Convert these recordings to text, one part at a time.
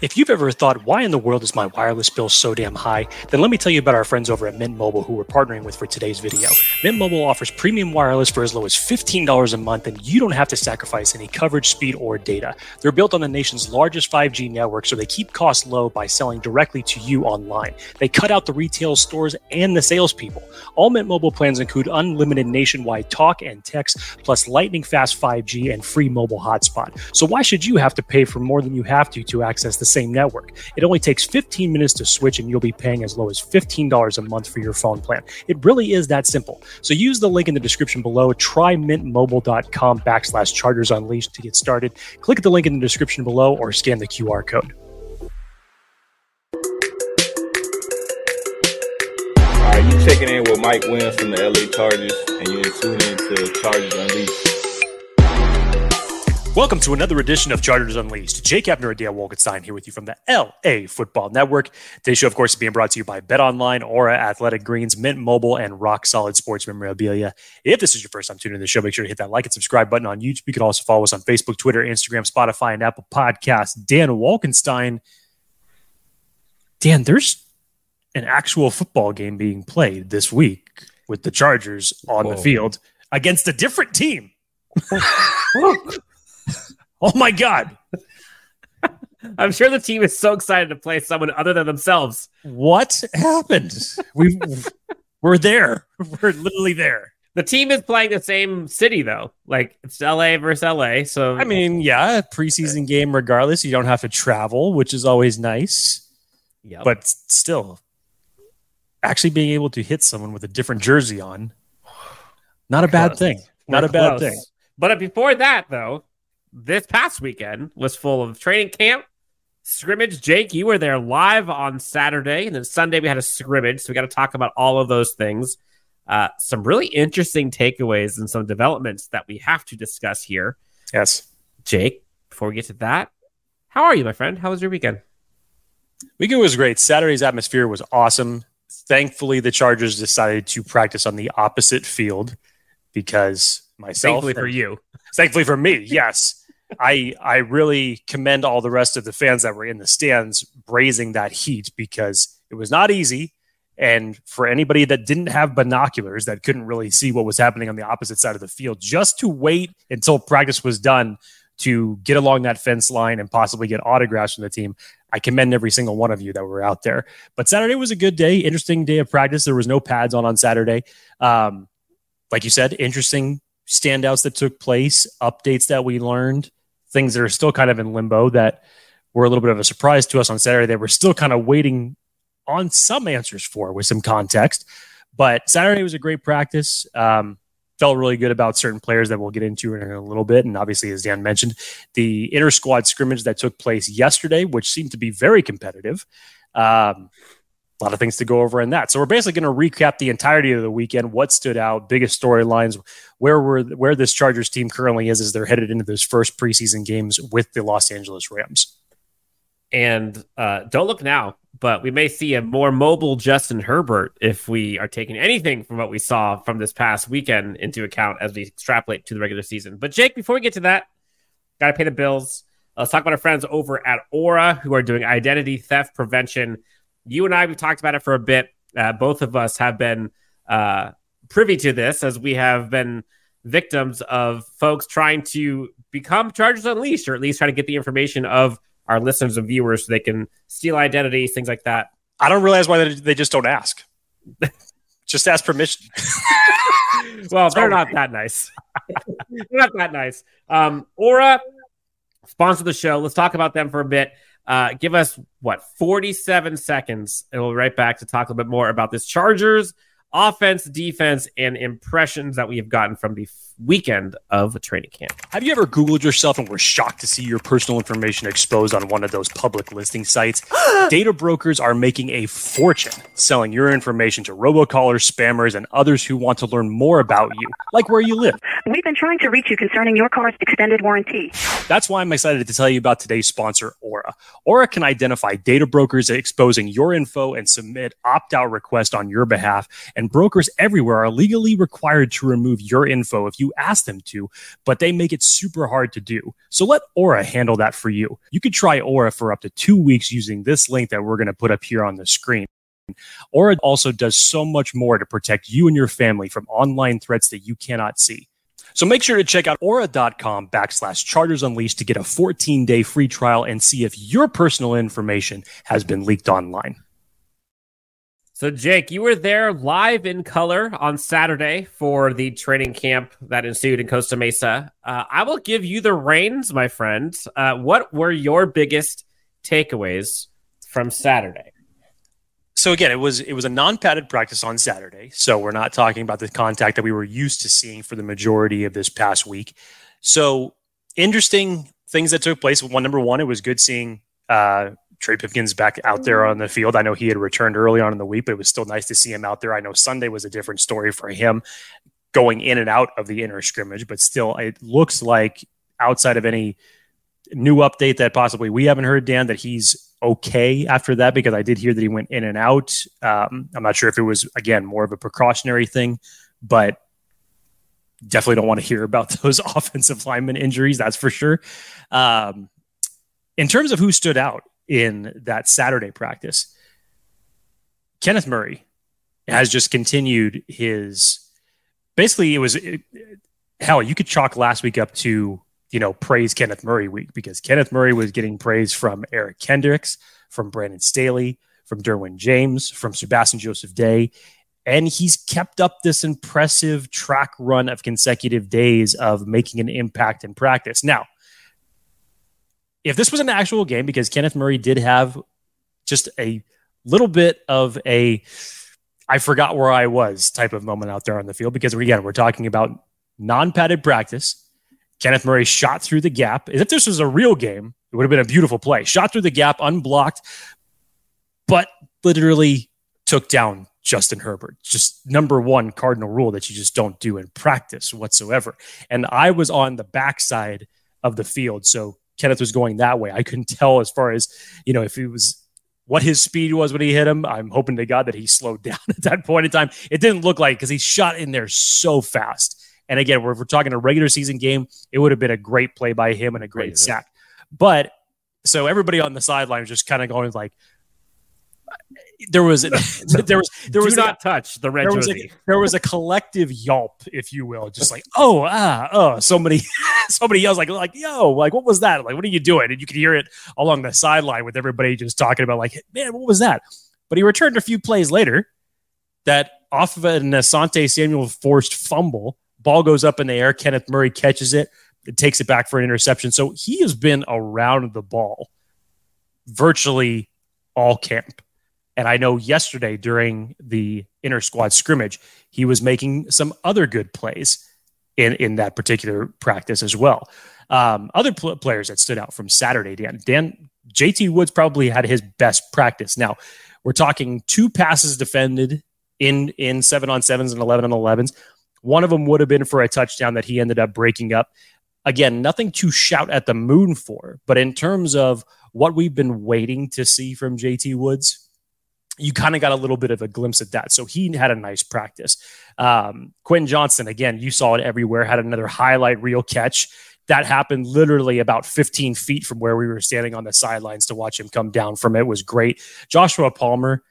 If you've ever thought, why in the world is my wireless bill so damn high, then let me tell you about our friends over at Mint Mobile who we're partnering with for today's video. Mint Mobile offers premium wireless for as low as $15 a month, and you don't have to sacrifice any coverage, speed, or data. They're built on the nation's largest 5G network, so they keep costs low by selling directly to you online. They cut out the retail stores and the salespeople. All Mint Mobile plans include unlimited nationwide talk and text, plus lightning fast 5G and free mobile hotspot. So why should you have to pay for more than you have to to access the same network. It only takes 15 minutes to switch, and you'll be paying as low as $15 a month for your phone plan. It really is that simple. So use the link in the description below. Try mintmobile.com backslash chargers unleashed to get started. Click the link in the description below or scan the QR code. All right, you checking in with Mike Williams from the LA Chargers, and you're tuning into Chargers Unleashed. Welcome to another edition of Chargers Unleashed. Jake Ebner and Dan Wolkenstein here with you from the LA Football Network. Today's show, of course, is being brought to you by Bet Online, Aura Athletic Greens, Mint Mobile, and Rock Solid Sports Memorabilia. If this is your first time tuning in the show, make sure to hit that like and subscribe button on YouTube. You can also follow us on Facebook, Twitter, Instagram, Spotify, and Apple Podcasts. Dan Wolkenstein. Dan, there's an actual football game being played this week with the Chargers on Whoa. the field against a different team. Oh my God. I'm sure the team is so excited to play someone other than themselves. What happened? We we're there. We're literally there. The team is playing the same city though. Like it's LA versus LA. So I mean, yeah, preseason game regardless. You don't have to travel, which is always nice. Yeah. But still, actually being able to hit someone with a different jersey on, not a bad thing. Not We're a bad close. thing. But before that, though, this past weekend was full of training camp, scrimmage. Jake, you were there live on Saturday, and then Sunday we had a scrimmage. So we got to talk about all of those things. Uh, some really interesting takeaways and some developments that we have to discuss here. Yes. Jake, before we get to that, how are you, my friend? How was your weekend? Weekend was great. Saturday's atmosphere was awesome. Thankfully, the Chargers decided to practice on the opposite field because myself. Thankfully for you. Thankfully for me, yes. I I really commend all the rest of the fans that were in the stands brazing that heat because it was not easy. And for anybody that didn't have binoculars that couldn't really see what was happening on the opposite side of the field, just to wait until practice was done to get along that fence line and possibly get autographs from the team. I commend every single one of you that were out there. But Saturday was a good day, interesting day of practice. There was no pads on on Saturday. Um, like you said, interesting standouts that took place, updates that we learned things that are still kind of in limbo that were a little bit of a surprise to us on Saturday They we're still kind of waiting on some answers for with some context. But Saturday was a great practice. Um, felt really good about certain players that we'll get into in a little bit. And obviously, as Dan mentioned, the inter squad scrimmage that took place yesterday, which seemed to be very competitive. Um, a lot of things to go over in that. So we're basically going to recap the entirety of the weekend, what stood out, biggest storylines, where we're where this Chargers team currently is as they're headed into those first preseason games with the Los Angeles Rams. And uh, don't look now, but we may see a more mobile Justin Herbert if we are taking anything from what we saw from this past weekend into account as we extrapolate to the regular season. But Jake, before we get to that, got to pay the bills. Let's talk about our friends over at Aura who are doing identity theft prevention you and I, we've talked about it for a bit. Uh, both of us have been uh, privy to this as we have been victims of folks trying to become Chargers Unleashed, or at least try to get the information of our listeners and viewers so they can steal identities, things like that. I don't realize why they just don't ask. just ask permission. well, they're not that nice. they're not that nice. Um, Aura, sponsor the show. Let's talk about them for a bit. Uh, give us what 47 seconds, and we'll be right back to talk a little bit more about this Chargers offense, defense, and impressions that we have gotten from the weekend of a training camp. Have you ever Googled yourself and were shocked to see your personal information exposed on one of those public listing sites? Data brokers are making a fortune selling your information to robocallers, spammers, and others who want to learn more about you, like where you live. We've been trying to reach you concerning your car's extended warranty. That's why I'm excited to tell you about today's sponsor, Aura. Aura can identify data brokers exposing your info and submit opt out requests on your behalf. And and brokers everywhere are legally required to remove your info if you ask them to, but they make it super hard to do. So let Aura handle that for you. You could try Aura for up to two weeks using this link that we're going to put up here on the screen. Aura also does so much more to protect you and your family from online threats that you cannot see. So make sure to check out aura.com backslash chargers unleashed to get a 14 day free trial and see if your personal information has been leaked online. So, Jake, you were there live in color on Saturday for the training camp that ensued in Costa Mesa. Uh, I will give you the reins, my friend. Uh, what were your biggest takeaways from Saturday? so again, it was it was a non-padded practice on Saturday. So we're not talking about the contact that we were used to seeing for the majority of this past week. So interesting things that took place. One number one, it was good seeing uh, Trey Pipkins back out there on the field. I know he had returned early on in the week, but it was still nice to see him out there. I know Sunday was a different story for him going in and out of the inner scrimmage, but still, it looks like outside of any new update that possibly we haven't heard, Dan, that he's okay after that because I did hear that he went in and out. Um, I'm not sure if it was again more of a precautionary thing, but definitely don't want to hear about those offensive lineman injuries. That's for sure. Um, in terms of who stood out in that Saturday practice, Kenneth Murray has just continued his. Basically, it was it, hell. You could chalk last week up to you know, praise Kenneth Murray week because Kenneth Murray was getting praise from Eric Kendricks, from Brandon Staley, from Derwin James, from Sebastian Joseph Day. And he's kept up this impressive track run of consecutive days of making an impact in practice. Now, if this was an actual game, because Kenneth Murray did have just a little bit of a I forgot where I was type of moment out there on the field, because again, we're talking about non padded practice Kenneth Murray shot through the gap. If this was a real game, it would have been a beautiful play. Shot through the gap, unblocked, but literally took down Justin Herbert. Just number one cardinal rule that you just don't do in practice whatsoever. And I was on the backside of the field. So Kenneth was going that way. I couldn't tell as far as, you know, if he was what his speed was when he hit him. I'm hoping to God that he slowed down at that point in time. It didn't look like because he shot in there so fast. And again, if we're talking a regular season game, it would have been a great play by him and a great sack. But so everybody on the sideline was just kind of going like, there was there was there was not a, touch the red there was, a, there was a collective yelp, if you will, just like oh ah oh somebody somebody yells like like yo like what was that like what are you doing and you could hear it along the sideline with everybody just talking about like man what was that but he returned a few plays later that off of an Asante Samuel forced fumble Ball goes up in the air. Kenneth Murray catches it, it takes it back for an interception. So he has been around the ball virtually all camp. And I know yesterday during the inter squad scrimmage, he was making some other good plays in, in that particular practice as well. Um, other pl- players that stood out from Saturday, Dan, Dan, JT Woods probably had his best practice. Now, we're talking two passes defended in in seven on sevens and 11 on 11s. One of them would have been for a touchdown that he ended up breaking up. Again, nothing to shout at the moon for, but in terms of what we've been waiting to see from JT Woods, you kind of got a little bit of a glimpse at that. So he had a nice practice. Um, Quentin Johnston, again, you saw it everywhere, had another highlight reel catch. That happened literally about 15 feet from where we were standing on the sidelines to watch him come down from it. it was great. Joshua Palmer,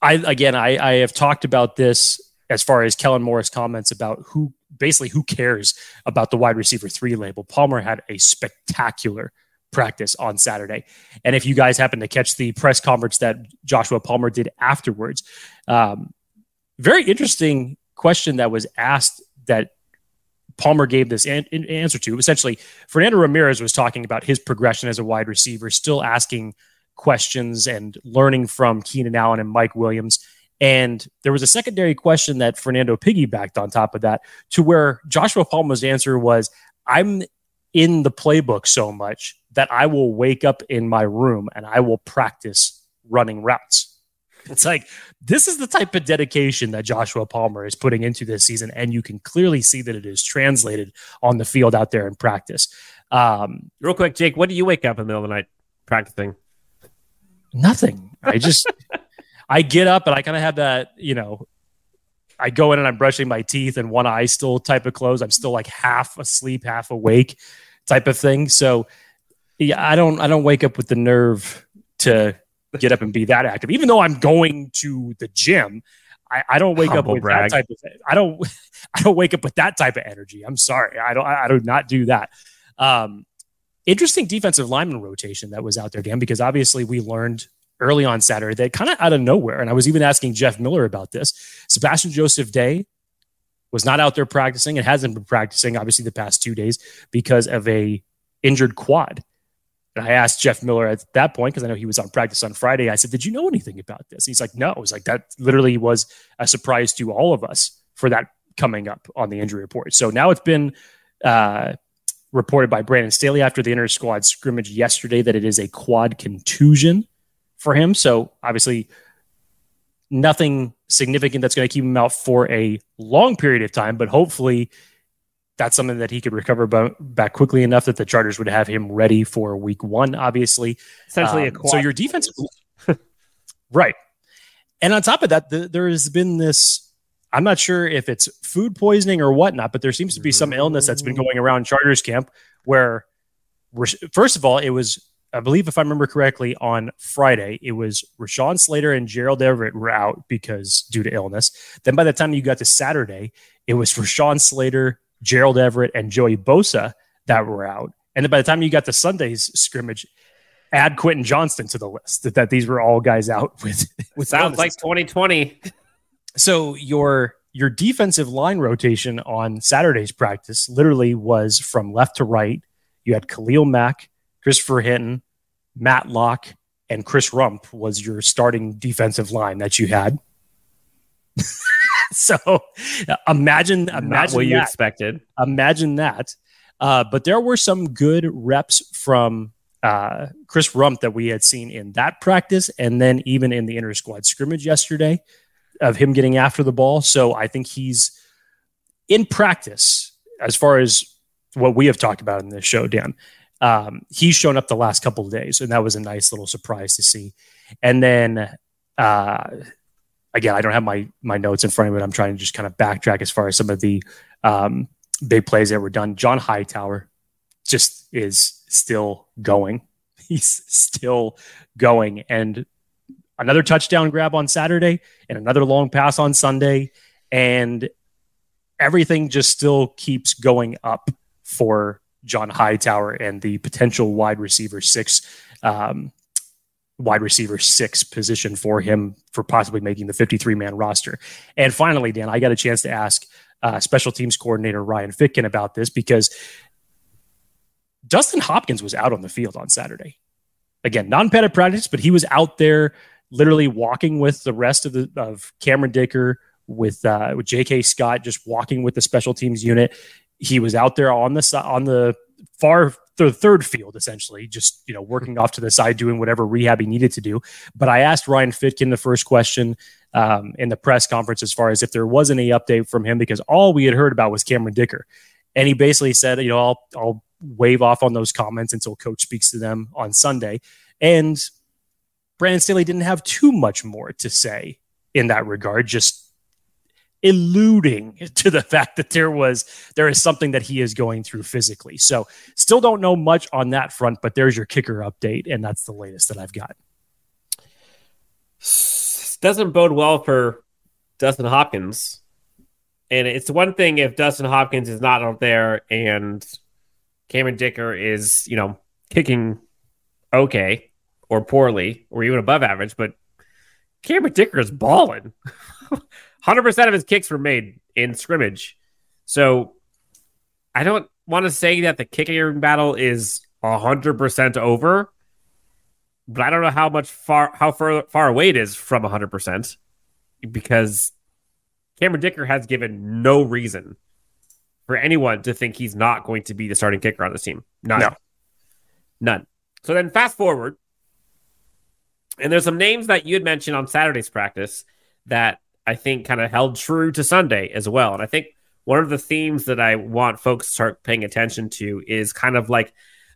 I again, I, I have talked about this as far as Kellen Moore's comments about who basically who cares about the wide receiver three label. Palmer had a spectacular practice on Saturday. And if you guys happen to catch the press conference that Joshua Palmer did afterwards, um, very interesting question that was asked that Palmer gave this an- answer to. Essentially, Fernando Ramirez was talking about his progression as a wide receiver, still asking questions and learning from Keenan Allen and Mike Williams. And there was a secondary question that Fernando piggybacked on top of that to where Joshua Palmer's answer was, I'm in the playbook so much that I will wake up in my room and I will practice running routes. It's like this is the type of dedication that Joshua Palmer is putting into this season, and you can clearly see that it is translated on the field out there in practice. Um, Real quick, Jake, what do you wake up in the middle of the night practicing? Nothing. I just I get up and I kind of have that, you know, I go in and I'm brushing my teeth and one eye still type of closed. I'm still like half asleep, half awake type of thing. So yeah, I don't I don't wake up with the nerve to get up and be that active. Even though I'm going to the gym, I, I don't wake Humble up with brag. that type of I don't I don't wake up with that type of energy. I'm sorry. I don't I do not do that. Um interesting defensive lineman rotation that was out there, Dan, because obviously we learned early on Saturday that kind of out of nowhere, and I was even asking Jeff Miller about this. Sebastian Joseph Day was not out there practicing and hasn't been practicing obviously the past two days because of a injured quad. And I asked Jeff Miller at that point because I know he was on practice on Friday. I said, "Did you know anything about this?" He's like, "No." I was like, "That literally was a surprise to all of us for that coming up on the injury report." So now it's been uh, reported by Brandon Staley after the inter squad scrimmage yesterday that it is a quad contusion for him. So obviously, nothing significant that's going to keep him out for a long period of time, but hopefully that's something that he could recover ba- back quickly enough that the Chargers would have him ready for week one, obviously. Essentially, a Um, so your defense, right? And on top of that, the, there has been this. I'm not sure if it's food poisoning or whatnot, but there seems to be some illness that's been going around Chargers camp where, first of all, it was, I believe, if I remember correctly, on Friday, it was Rashawn Slater and Gerald Everett were out because due to illness. Then by the time you got to Saturday, it was Rashawn Slater, Gerald Everett, and Joey Bosa that were out. And then by the time you got to Sunday's scrimmage, add Quentin Johnston to the list that, that these were all guys out with. with Sounds like 2020. so your your defensive line rotation on Saturday's practice literally was from left to right. You had Khalil Mack, Christopher Hinton, Matlock, and Chris Rumph was your starting defensive line that you had. so imagine Not imagine what you that expected. imagine that. Uh, but there were some good reps from uh, Chris Rumph that we had seen in that practice, and then even in the inter squad scrimmage yesterday of him getting after the ball. So I think he's in practice as far as what we have talked about in this show, Dan. Um, he's shown up the last couple of days, and that was a nice little surprise to see. And then uh, again, I don't have my my notes in front of me. but I'm trying to just kind of backtrack as far as some of the um, big plays that were done. John Hightower just is still going. He's still going. And another touchdown grab on Saturday and another long pass on Sunday. And everything just still keeps going up for John Hightower and the potential wide receiver six, um, wide receiver six position for him for possibly making the 53 man roster. And finally, Dan, I got a chance to ask uh, special teams coordinator Ryan Ficken about this because Dustin Hopkins was out on the field on Saturday. Again, non-padded practice, but he was out there literally walking with the rest of the of Cameron Dicker with uh, with J.K. Scott, just walking with the special teams unit. He was out there on the on the far the third field, essentially, just you know working off to the side, doing whatever rehab he needed to do. But I asked Ryan Ficken the first question um, in the press conference as far as if there was any update from him because all we had heard about was Cameron Dicker, and he basically said, you know, I'll I'll wave off on those comments until coach speaks to them on Sunday. And Brandon Staley didn't have too much more to say in that regard, just alluding to the fact that there was there is something that he is going through physically. So still don't know much on that front, but there's your kicker update, and that's the latest that I've got. Doesn't bode well for Dustin Hopkins. And it's one thing if Dustin Hopkins is not out there and Cameron Dicker is, you know, kicking okay or poorly or even above average, but Cameron Dicker is balling. 100% of his kicks were made in scrimmage. So I don't want to say that the kicking battle is 100% over, but I don't know how much far how far far away it is from 100% because Cameron Dicker has given no reason for anyone to think he's not going to be the starting kicker on this team. None. No. None. So then fast forward, and there's some names that you had mentioned on Saturday's practice that I think kind of held true to Sunday as well. And I think one of the themes that I want folks to start paying attention to is kind of like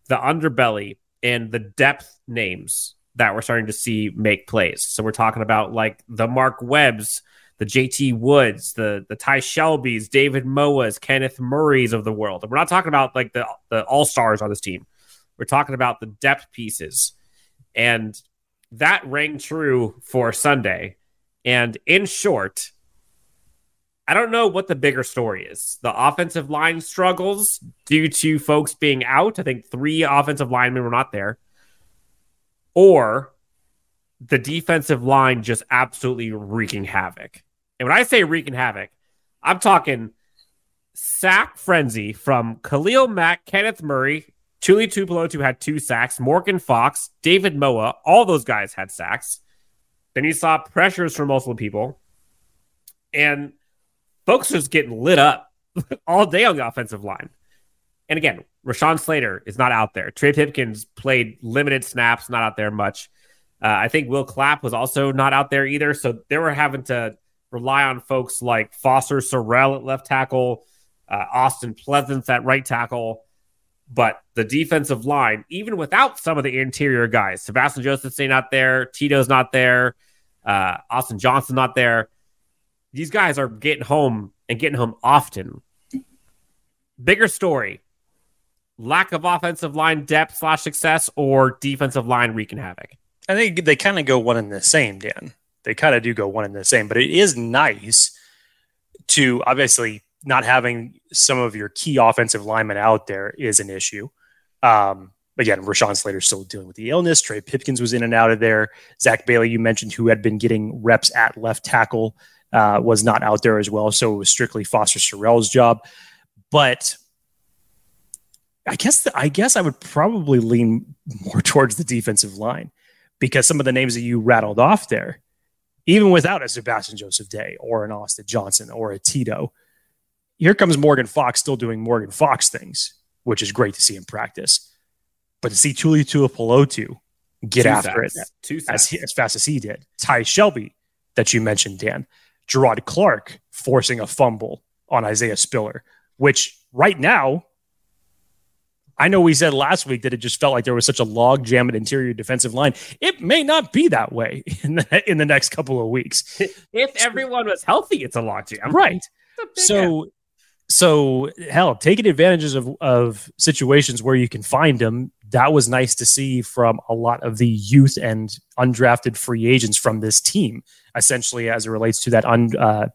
the underbelly and the depth names that we're starting to see make plays. So we're talking about like the Mark Webbs, the JT Woods, the the Ty Shelbys, David Moas, Kenneth Murrays of the world. And we're not talking about like the the all stars on this team. We're talking about the depth pieces, and that rang true for Sunday. And in short, I don't know what the bigger story is. The offensive line struggles due to folks being out. I think three offensive linemen were not there. Or the defensive line just absolutely wreaking havoc. And when I say wreaking havoc, I'm talking sack frenzy from Khalil Mack, Kenneth Murray, Tuli Tuipulotu had two sacks, Morgan Fox, David Moa, all those guys had sacks. Then you saw pressures from multiple people. And folks just getting lit up all day on the offensive line. And again, Rashawn Slater is not out there. Trey Pipkins played limited snaps, not out there much. Uh, I think Will Clapp was also not out there either. So they were having to rely on folks like Foster Sarell at left tackle, uh, Austen Pleasants at right tackle. But the defensive line, even without some of the interior guys, Sebastian Joseph staying out there, Tito's not there, uh, Austin Johnson not there. These guys are getting home and getting home often. Bigger story lack of offensive line depth slash success or defensive line wreaking havoc? I think they kind of go one and the same, Dan. They kind of do go one and the same, but it is nice to obviously not having some of your key offensive linemen out there is an issue. Um, again, Rashawn Slater still dealing with the illness. Trey Pipkins was in and out of there. Zach Bailey, you mentioned, who had been getting reps at left tackle, uh, was not out there as well. So it was strictly Foster Sarell's job. But I guess the, I guess I would probably lean more towards the defensive line because some of the names that you rattled off there, even without a Sebastian Joseph Day or an Austin Johnson or a Tito, here comes Morgan Fox still doing Morgan Fox things, which is great to see in practice. But to see Tuli Tuipulotu get after sacks. it Two as, as fast as he did, Ty Shelby that you mentioned, Dan, Jerrod Clark forcing a fumble on Isaiah Spiller, which right now I know we said last week that it just felt like there was such a log jam at interior defensive line. It may not be that way in the in the next couple of weeks. if everyone was healthy, it's a logjam. Right. It's a So so hell, taking advantages of of situations where you can find them. That was nice to see from a lot of the youth and undrafted free agents from this team, essentially as it relates to that un, uh,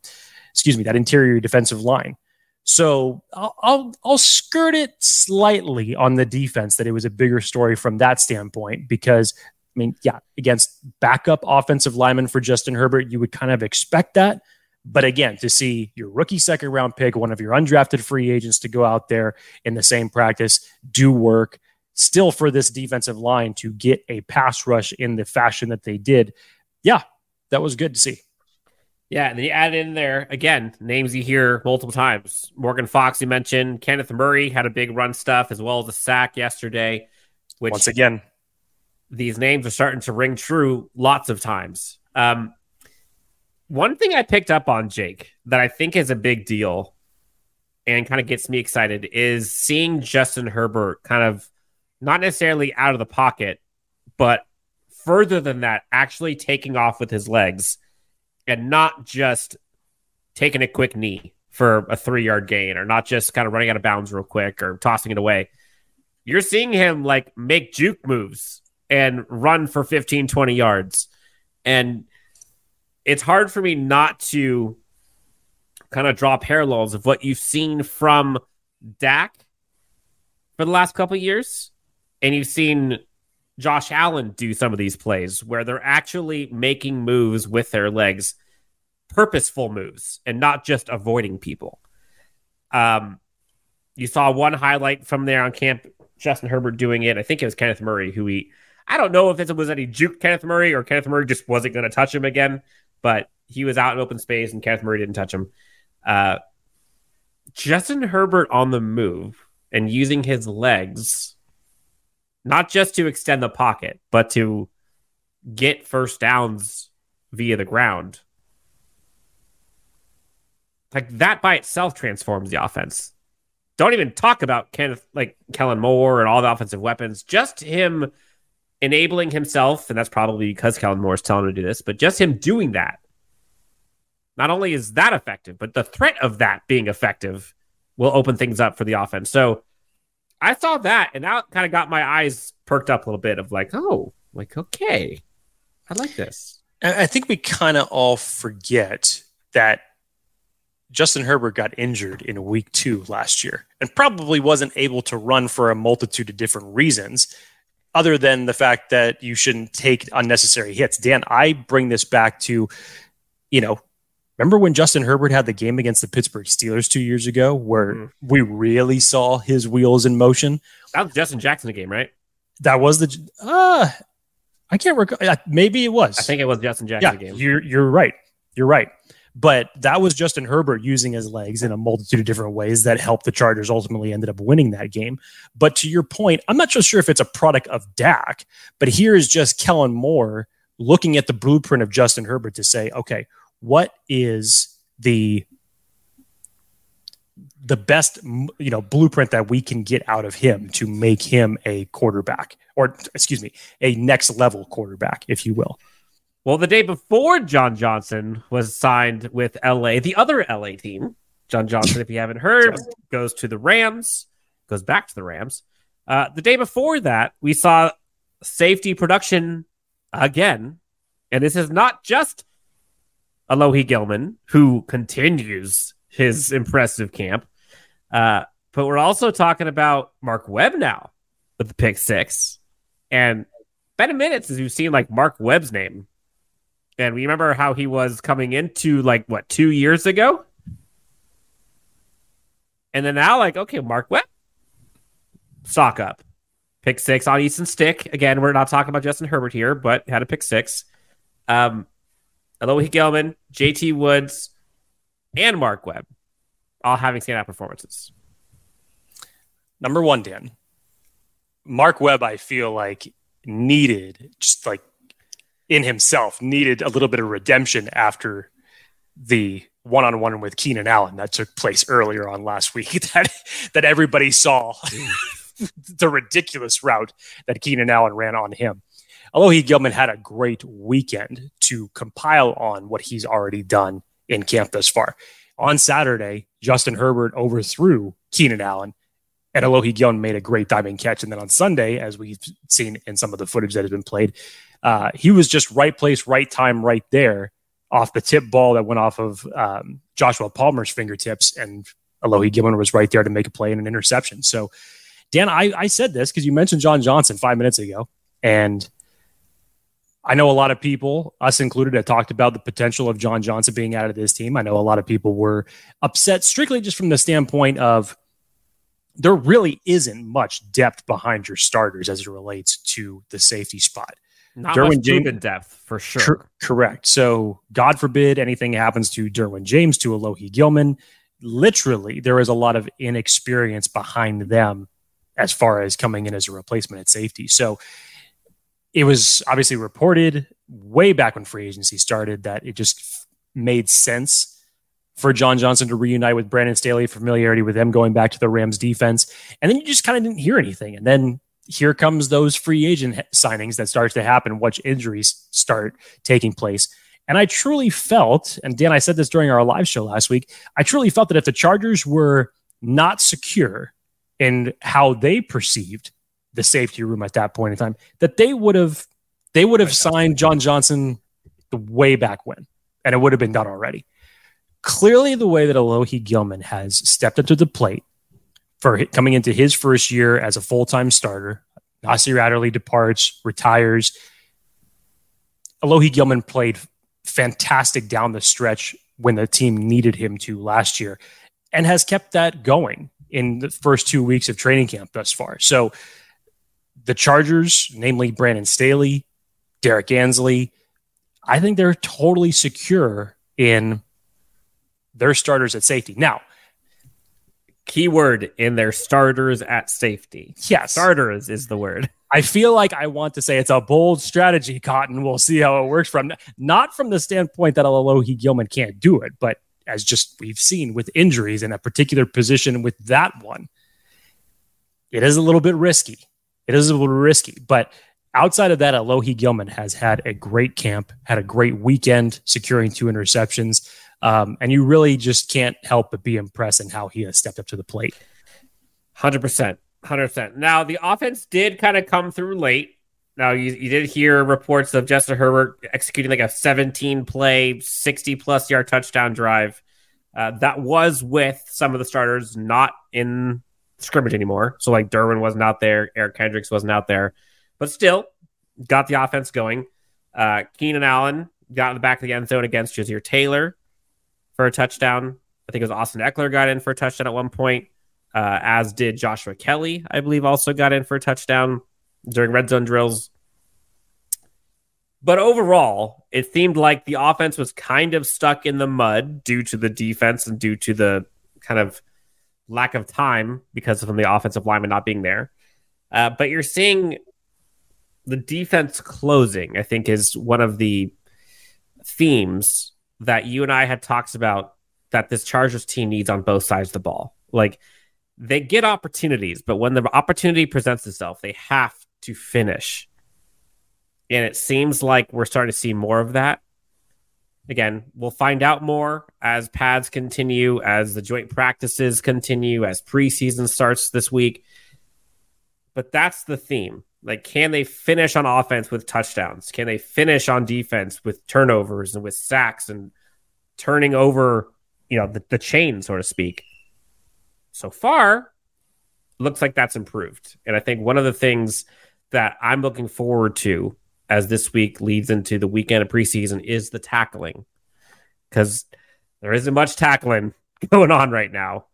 excuse me, that interior defensive line. So I'll, I'll I'll skirt it slightly on the defense that it was a bigger story from that standpoint because I mean yeah against backup offensive linemen for Justin Herbert you would kind of expect that but again to see your rookie second round pick one of your undrafted free agents to go out there in the same practice do work still for this defensive line to get a pass rush in the fashion that they did yeah that was good to see Yeah, and then you add in there again names you hear multiple times. Morgan Fox, you mentioned. Kenneth Murray had a big run stuff as well as a sack yesterday. Which once again these names are starting to ring true lots of times. Um, one thing I picked up on, Jake, that I think is a big deal and kind of gets me excited is seeing Justin Herbert kind of not necessarily out of the pocket, but further than that, actually taking off with his legs and not just taking a quick knee for a three yard gain or not just kind of running out of bounds real quick or tossing it away. You're seeing him like make juke moves and run for 15, 20 yards. And it's hard for me not to kind of draw parallels of what you've seen from Dak for the last couple years. And you've seen Josh Allen do some of these plays where they're actually making moves with their legs, purposeful moves, and not just avoiding people. Um, you saw one highlight from there on camp, Justin Herbert doing it. I think it was Kenneth Murray who he. I don't know if it was any juke Kenneth Murray or Kenneth Murray just wasn't going to touch him again, but he was out in open space and Kenneth Murray didn't touch him. Uh, Justin Herbert on the move and using his legs, not just to extend the pocket, but to get first downs via the ground. Like that by itself transforms the offense. Don't even talk about Kenneth, like Kellen Moore and all the offensive weapons. Just him enabling himself, and that's probably because Kellen Moore is telling him to do this, but just him doing that. not only is that effective, but the threat of that being effective will open things up for the offense. So I saw that, and that kind of got my eyes perked up a little bit of like, oh, like, okay, I like this. I think we kind of all forget that Justin Herbert got injured in week two last year and probably wasn't able to run for a multitude of different reasons, other than the fact that you shouldn't take unnecessary hits. Dan, I bring this back to, you know, remember when Justin Herbert had the game against the Pittsburgh Steelers two years ago where mm. we really saw his wheels in motion? That was Justin Jackson game, right? That was the, uh, I can't recall. Maybe it was. I think it was Justin Jackson yeah, game. You're, you're right. You're right. But that was Justin Herbert using his legs in a multitude of different ways that helped the Chargers ultimately ended up winning that game. But to your point, I'm not so sure if it's a product of Dak, but here is just Kellen Moore looking at the blueprint of Justin Herbert to say, okay, what is the the best you know blueprint that we can get out of him to make him a quarterback or excuse me a next level quarterback if you will well, the day before John Johnson was signed with LA, the other LA team, John Johnson, if you haven't heard, goes to the Rams, goes back to the Rams. Uh, the day before that, we saw safety production again. And this is not just Alohi Gilman, who continues his impressive camp, uh, but we're also talking about Mark Webb now with the pick six. And been a minute since we've seen like Mark Webb's name and we remember how he was coming into like what two years ago, and then now like okay, Mark Webb, Sock up, pick six on Easton Stick. Again, we're not talking about Justin Herbert here, but had a pick six. Um, Alohi Gilman, JT Woods, and Mark Webb, all having standout performances. Number one, Dan. Mark Webb, I feel like needed just like in himself needed a little bit of redemption after the one-on-one with Keenan Allen that took place earlier on last week that that everybody saw the ridiculous route that Keenan Allen ran on him. Alohi Gilman had a great weekend to compile on what he's already done in camp thus far. On Saturday, Justin Herbert overthrew Keenan Allen and Alohi Gilman made a great diving catch. And then on Sunday, as we've seen in some of the footage that has been played, uh, he was just right place, right time, right there off the tip ball that went off of um, Joshua Palmer's fingertips, and Alohi Gilman was right there to make a play and an interception. So, Dan, I, I said this because you mentioned John Johnson five minutes ago, and I know a lot of people, us included, have talked about the potential of John Johnson being out of this team. I know a lot of people were upset strictly just from the standpoint of there really isn't much depth behind your starters as it relates to the safety spot. Not Derwin much James, depth for sure. correct. So, God forbid anything happens to Derwin James, to Alohi Gilman. Literally, there is a lot of inexperience behind them as far as coming in as a replacement at safety. So, it was obviously reported way back when free agency started that it just made sense for John Johnson to reunite with Brandon Staley, familiarity with them going back to the Rams defense. And then you just kind of didn't hear anything. And then here comes those free agent signings that starts to happen once injuries start taking place. And I truly felt, and Dan, I said this during our live show last week, I truly felt that if the Chargers were not secure in how they perceived the safety room at that point in time, that they would have they would have signed John Johnson the way back when, and it would have been done already. Clearly, the way that Alohi Gilman has stepped up to the plate for coming into his first year as a full time starter. Nasir Adderley departs, retires. Alohi Gilman played fantastic down the stretch when the team needed him to last year and has kept that going in the first two weeks of training camp thus far. So the Chargers, namely Brandon Staley, Derrick Ansley, I think they're totally secure in their starters at safety. Now, keyword in their starters at safety. Yes. Starters is the word. I feel like I want to say it's a bold strategy, Cotton. We'll see how it works from not from the standpoint that Alohi Gilman can't do it, but as just we've seen with injuries in a particular position with that one, it is a little bit risky. It is a little risky, but outside of that, Alohi Gilman has had a great camp, had a great weekend, securing two interceptions. Um, and you really just can't help but be impressed in how he has stepped up to the plate. 100%. 100%. Now, the offense did kind of come through late. Now, you, you did hear reports of Justin Herbert executing like a 17 play, 60 plus yard touchdown drive. Uh, that was with some of the starters not in scrimmage anymore. So, like Derwin wasn't out there, Eric Kendricks wasn't out there, but still got the offense going. Uh, Keenan Allen got in the back of the end zone against Ja'Sir Taylor for a touchdown. I think it was Austin Ekeler got in for a touchdown at one point, uh, as did Joshua Kelley, I believe, also got in for a touchdown during red zone drills. But overall, it seemed like the offense was kind of stuck in the mud due to the defense and due to the kind of lack of time because of the offensive lineman not being there. Uh, but you're seeing the defense closing, I think, is one of the themes that you and I had talked about that this Chargers team needs on both sides of the ball. Like they get opportunities, but when the opportunity presents itself, they have to finish. And it seems like we're starting to see more of that. Again, we'll find out more as pads continue, as the joint practices continue, as preseason starts this week. But that's the theme. Like, can they finish on offense with touchdowns? Can they finish on defense with turnovers and with sacks and turning over, you know, the, the chain, so to speak? So far, looks like that's improved. And I think one of the things that I'm looking forward to as this week leads into the weekend of preseason is the tackling. Because there isn't much tackling going on right now.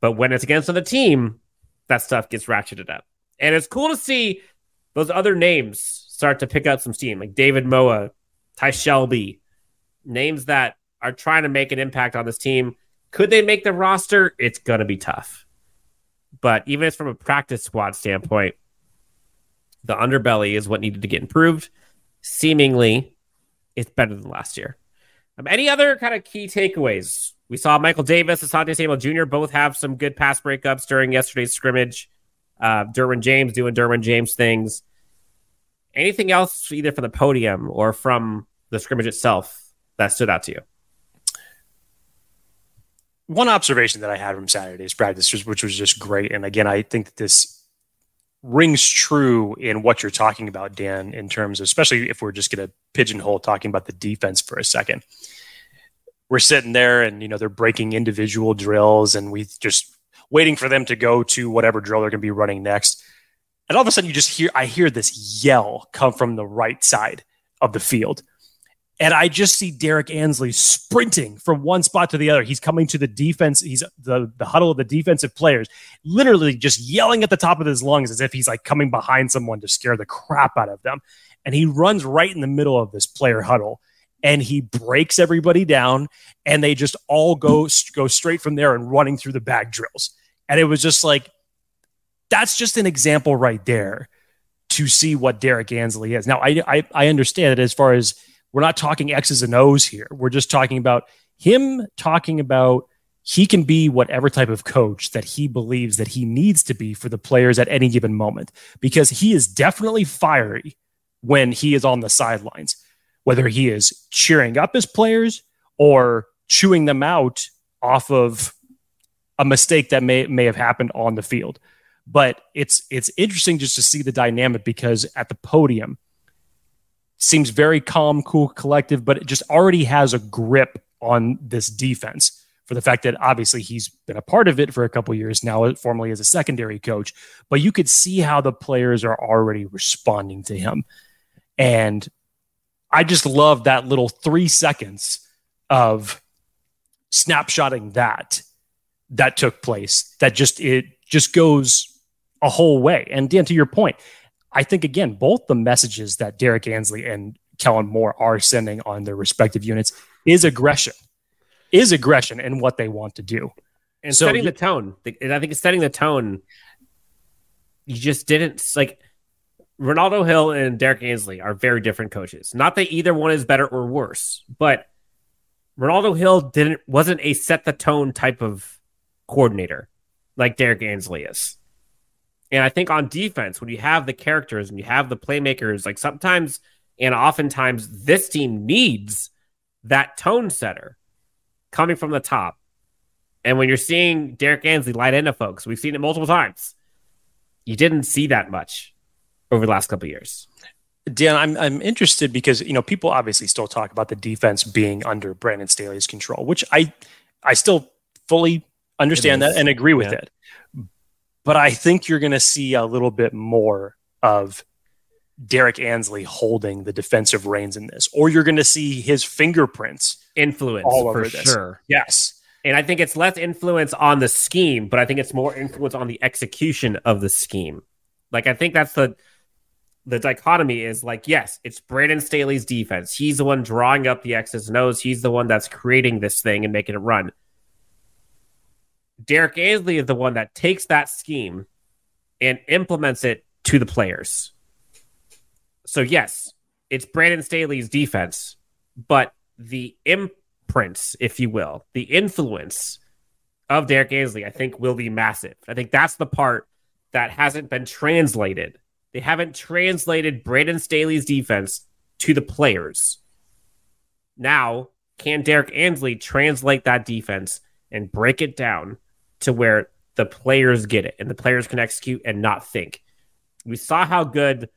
But when it's against another team, that stuff gets ratcheted up. And it's cool to see those other names start to pick up some steam, like David Moa, Ty Shelby, names that are trying to make an impact on this team. Could they make the roster? It's going to be tough. But even if from a practice squad standpoint, the underbelly is what needed to get improved. Seemingly, it's better than last year. Um, any other kind of key takeaways? We saw Michael Davis, Asante Samuel Jr. both have some good pass breakups during yesterday's scrimmage uh, Derwin James doing Derwin James things. Anything else, either from the podium or from the scrimmage itself, that stood out to you? One observation that I had from Saturday's practice, which was just great, and again, I think that this rings true in what you're talking about, Dan, in terms of, especially if we're just going to pigeonhole talking about the defense for a second. We're sitting there and, you know, they're breaking individual drills and we just waiting for them to go to whatever drill they're going to be running next. And all of a sudden, you just hear, I hear this yell come from the right side of the field. And I just see Derrick Ansley sprinting from one spot to the other. He's coming to the defense. He's the, the huddle of the defensive players, literally just yelling at the top of his lungs as if he's like coming behind someone to scare the crap out of them. And he runs right in the middle of this player huddle and he breaks everybody down and they just all go go straight from there and running through the bag drills and it was just like that's just an example right there to see what Derrick Ansley is now I, I i understand that as far as we're not talking x's and o's here we're just talking about him talking about he can be whatever type of coach that he believes that he needs to be for the players at any given moment because he is definitely fiery when he is on the sidelines whether he is cheering up his players or chewing them out off of a mistake that may may have happened on the field. But it's it's interesting just to see the dynamic because at the podium seems very calm, cool, collective, but it just already has a grip on this defense for the fact that obviously he's been a part of it for a couple years now, formerly as a secondary coach. But you could see how the players are already responding to him. And I just love that little three seconds of snapshotting that that took place. That just it just goes a whole way. And Dan, to your point, I think again, both the messages that Derrick Ansley and Kellen Moore are sending on their respective units is aggression, is aggression in what they want to do. And so, setting the tone. And I think it's setting the tone. You just didn't like Renaldo Hill and Derrick Ansley are very different coaches. Not that either one is better or worse, but Renaldo Hill didn't wasn't a set the tone type of coordinator like Derek Ansley is. And I think on defense, when you have the characters and you have the playmakers, like sometimes and oftentimes this team needs that tone setter. coming from the top. And when you're seeing Derrick Ansley light into folks, we've seen it multiple times. You didn't see that much over the last couple years. Dan, I'm I'm interested because you know people obviously still talk about the defense being under Brandon Staley's control, which I I still fully understand that and agree with yeah. it. But I think you're going to see a little bit more of Derrick Ansley holding the defensive reins in this, or you're going to see his fingerprints influence all over for this. sure. Yes. And I think it's less influence on the scheme, but I think it's more influence on the execution of the scheme. Like I think that's the the dichotomy is like, yes, it's Brandon Staley's defense. He's the one drawing up the X's and O's. He's the one that's creating this thing and making it run. Derrick Ansley is the one that takes that scheme and implements it to the players. So, yes, it's Brandon Staley's defense, but the imprints, if you will, the influence of Derrick Ansley, I think, will be massive. I think that's the part that hasn't been translated they haven't translated Brandon Staley's defense to the players. Now, can Derrick Ansley translate that defense and break it down to where the players get it and the players can execute and not think? We saw how good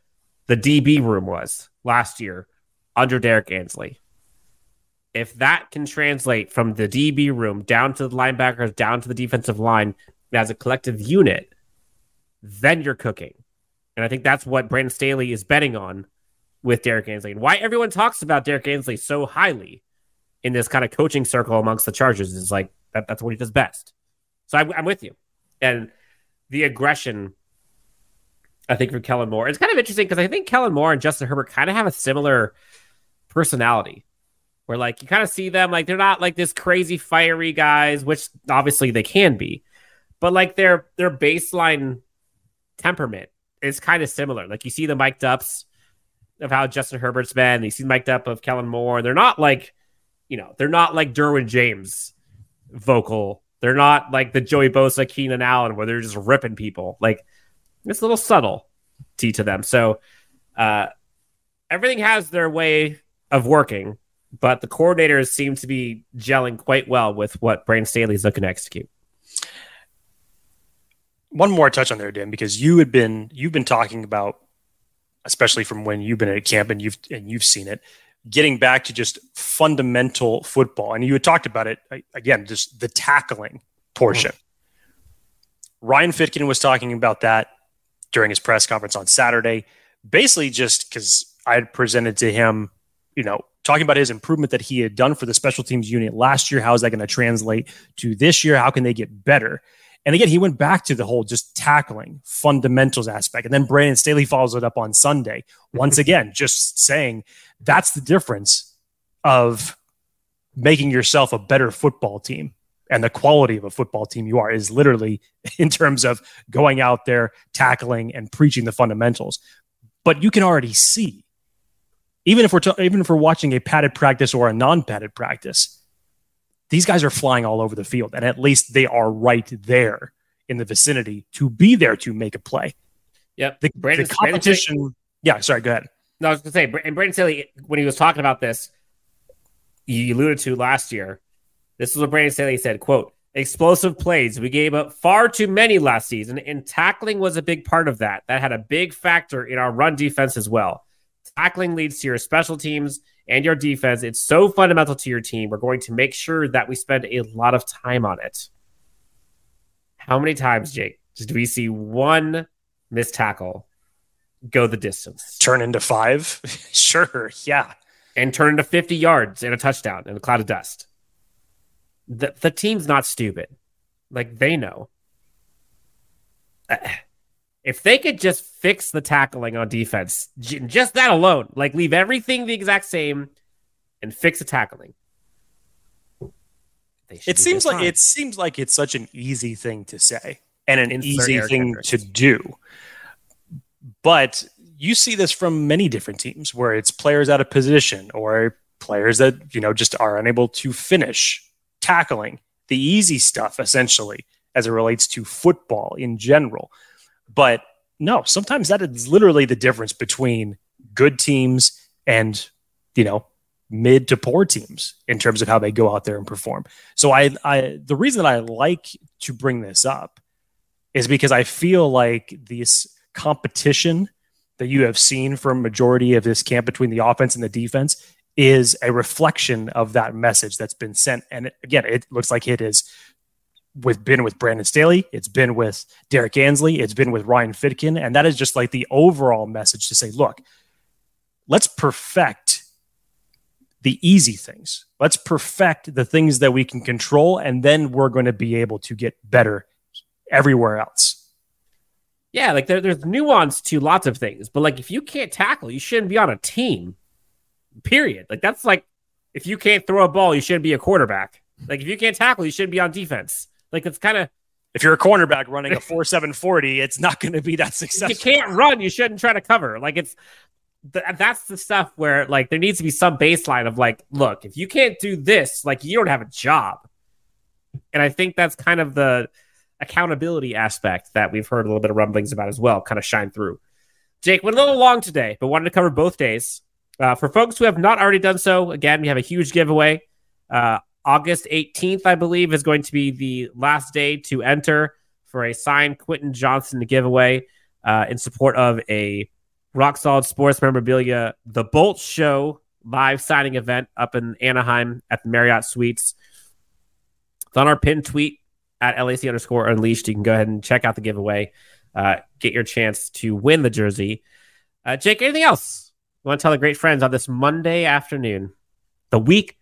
the DB room was last year under Derrick Ansley. If that can translate from the DB room down to the linebackers, down to the defensive line as a collective unit, then you're cooking. And I think that's what Brandon Staley is betting on with Derrick Ansley and why everyone talks about Derrick Ansley so highly in this kind of coaching circle amongst the Chargers is like that, that's what he does best. So I'm, I'm with you. And the aggression, I think, from Kellen Moore, it's kind of interesting because I think Kellen Moore and Justin Herbert kind of have a similar personality where like you kind of see them like they're not like this crazy fiery guys, which obviously they can be, but like their their baseline temperament is kind of similar. Like you see the mic'd ups of how Justin Herbert's been. You see the mic'd up of Kellen Moore. They're not like, you know, they're not like Derwin James vocal. They're not like the Joey Bosa, Keenan Allen, where they're just ripping people. Like it's a little subtlety to them. So uh, everything has their way of working, but the coordinators seem to be gelling quite well with what Brandon Staley's looking to execute one more touch on there, Dan, because you had been you've been talking about, especially from when you've been at camp and you've and you've seen it, getting back to just fundamental football, and you had talked about it again, just the tackling portion. Mm-hmm. Ryan Ficken was talking about that during his press conference on Saturday, basically just because I had presented to him, you know, talking about his improvement that he had done for the special teams unit last year. How is that going to translate to this year? How can they get better? And again, he went back to the whole just tackling fundamentals aspect. And then Brandon Staley follows it up on Sunday. Once again, just saying that's the difference of making yourself a better football team and the quality of a football team you are is literally in terms of going out there, tackling, and preaching the fundamentals. But you can already see, even if we're t- even if we're watching a padded practice or a non-padded practice, these guys are flying all over the field, and at least they are right there in the vicinity to be there to make a play. Yep. The, Brandon, the competition. Brandon, yeah, sorry, go ahead. No, I was going to say, and Brandon Staley, when he was talking about this, you alluded to last year. This is what Brandon Staley said, quote, explosive plays. We gave up far too many last season, and tackling was a big part of that. That had a big factor in our run defense as well. Tackling leads to your special teams and your defense. It's so fundamental to your team. We're going to make sure that we spend a lot of time on it. How many times, Jake, do we see one missed tackle go the distance? Turn into five? sure, yeah. And turn into 50 yards and a touchdown and a cloud of dust. The, the team's not stupid. Like, they know. Uh, if they could just fix the tackling on defense, just that alone, like leave everything the exact same and fix the tackling. It seems like it seems like it's such an easy thing to say and an easy thing to do. But you see this from many different teams where it's players out of position or players that, you know, just are unable to finish tackling the easy stuff essentially as it relates to football in general. But no, sometimes that is literally the difference between good teams and, you know, mid to poor teams in terms of how they go out there and perform. So I, I the reason that I like to bring this up is because I feel like this competition that you have seen from majority of this camp between the offense and the defense is a reflection of that message that's been sent. And again, it looks like it is with been with Brandon Staley, it's been with Derrick Ansley, it's been with Ryan Ficken, and that is just like the overall message to say, look, let's perfect the easy things. Let's perfect the things that we can control, and then we're going to be able to get better everywhere else. Yeah, like there, there's nuance to lots of things, but like if you can't tackle, you shouldn't be on a team. Period. Like that's like if you can't throw a ball, you shouldn't be a quarterback. Like if you can't tackle, you shouldn't be on defense. Like it's kind of if you're a cornerback running a four seven forty, it's not going to be that successful. You can't run. You shouldn't try to cover. Like it's th- that's the stuff where like there needs to be some baseline of like, look, if you can't do this, like you don't have a job. And I think that's kind of the accountability aspect that we've heard a little bit of rumblings about as well, kind of shine through. Jake went a little long today, but wanted to cover both days. Uh, for folks who have not already done so, again, we have a huge giveaway. Uh, August 18th, I believe, is going to be the last day to enter for a signed Quentin Johnston giveaway uh, in support of a Rock Solid Sports memorabilia, the Bolt Show live signing event up in Anaheim at the Marriott Suites. It's on our pinned tweet at LAC underscore unleashed. You can go ahead and check out the giveaway, uh, get your chance to win the jersey. Uh, Jake, anything else you want to tell the great friends on this Monday afternoon, the week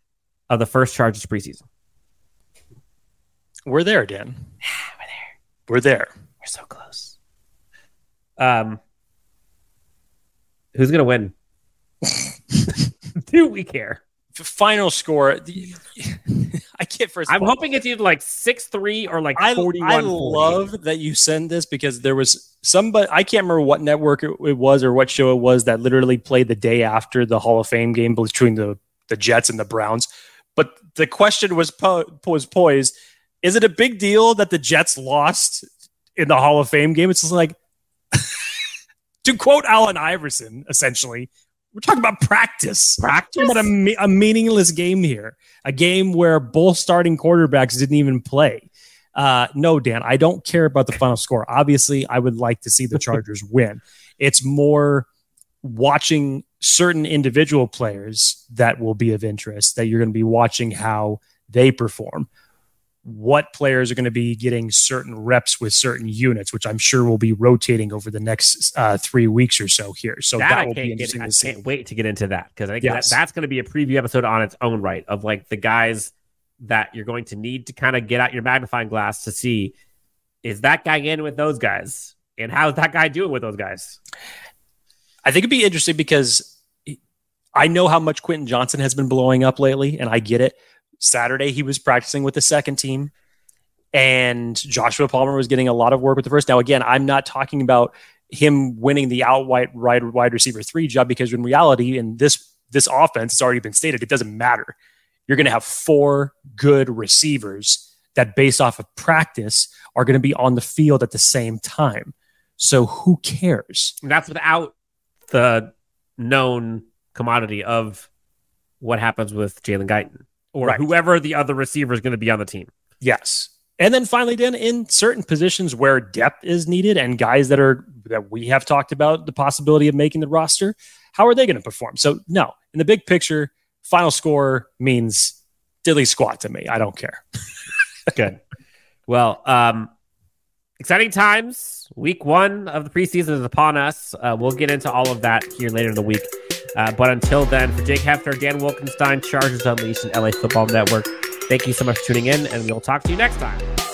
of the first Chargers preseason? We're there, Dan. We're there. We're there. We're so close. Um, who's gonna win? Do we care? Final score. I can't first. I'm hoping it's either like six three or like I, 41. I love that you send this because there was somebody I can't remember what network it, it was or what show it was that literally played the day after the Hall of Fame game between the the Jets and the Browns. But the question was po- was poised: Is it a big deal that the Jets lost in the Hall of Fame game? It's just like to quote Allen Iverson, essentially. We're talking about practice. Practice? About a, a meaningless game here. A game where both starting quarterbacks didn't even play. Uh, no, Dan, I don't care about the final score. Obviously, I would like to see the Chargers win. It's more watching certain individual players that will be of interest, that you're going to be watching how they perform. What players are going to be getting certain reps with certain units, which I'm sure will be rotating over the next uh, three weeks or so here. So that, that, will can't be get, interesting I see. can't wait to get into that because I think Yes. that, that's going to be a preview episode on its own right of like the guys that you're going to need to kind of get out your magnifying glass to see is that guy in with those guys and how's that guy doing with those guys. I think it'd be interesting because I know how much Quentin Johnston has been blowing up lately, and I get it. Saturday, he was practicing with the second team, and Joshua Palmer was getting a lot of work with the first. Now, again, I'm not talking about him winning the out wide, wide receiver three job because in reality, in this this offense, it's already been stated, it doesn't matter. You're going to have four good receivers that, based off of practice, are going to be on the field at the same time. So who cares? And that's without the known commodity of what happens with Jalen Guyton or Right. whoever the other receiver is going to be on the team. Yes. And then finally, then in certain positions where depth is needed and guys that are that we have talked about the possibility of making the roster, how are they going to perform? So no, in the big picture, final score means dilly squat to me. I don't care. Good. Well, um, exciting times. Week one of the preseason is upon us. Uh, we'll get into all of that here later in the week. Uh, but until then, for Jake Hefner, Dan Wolkenstein, Chargers Unleashed, and LA Football Network, thank you so much for tuning in, and we'll talk to you next time.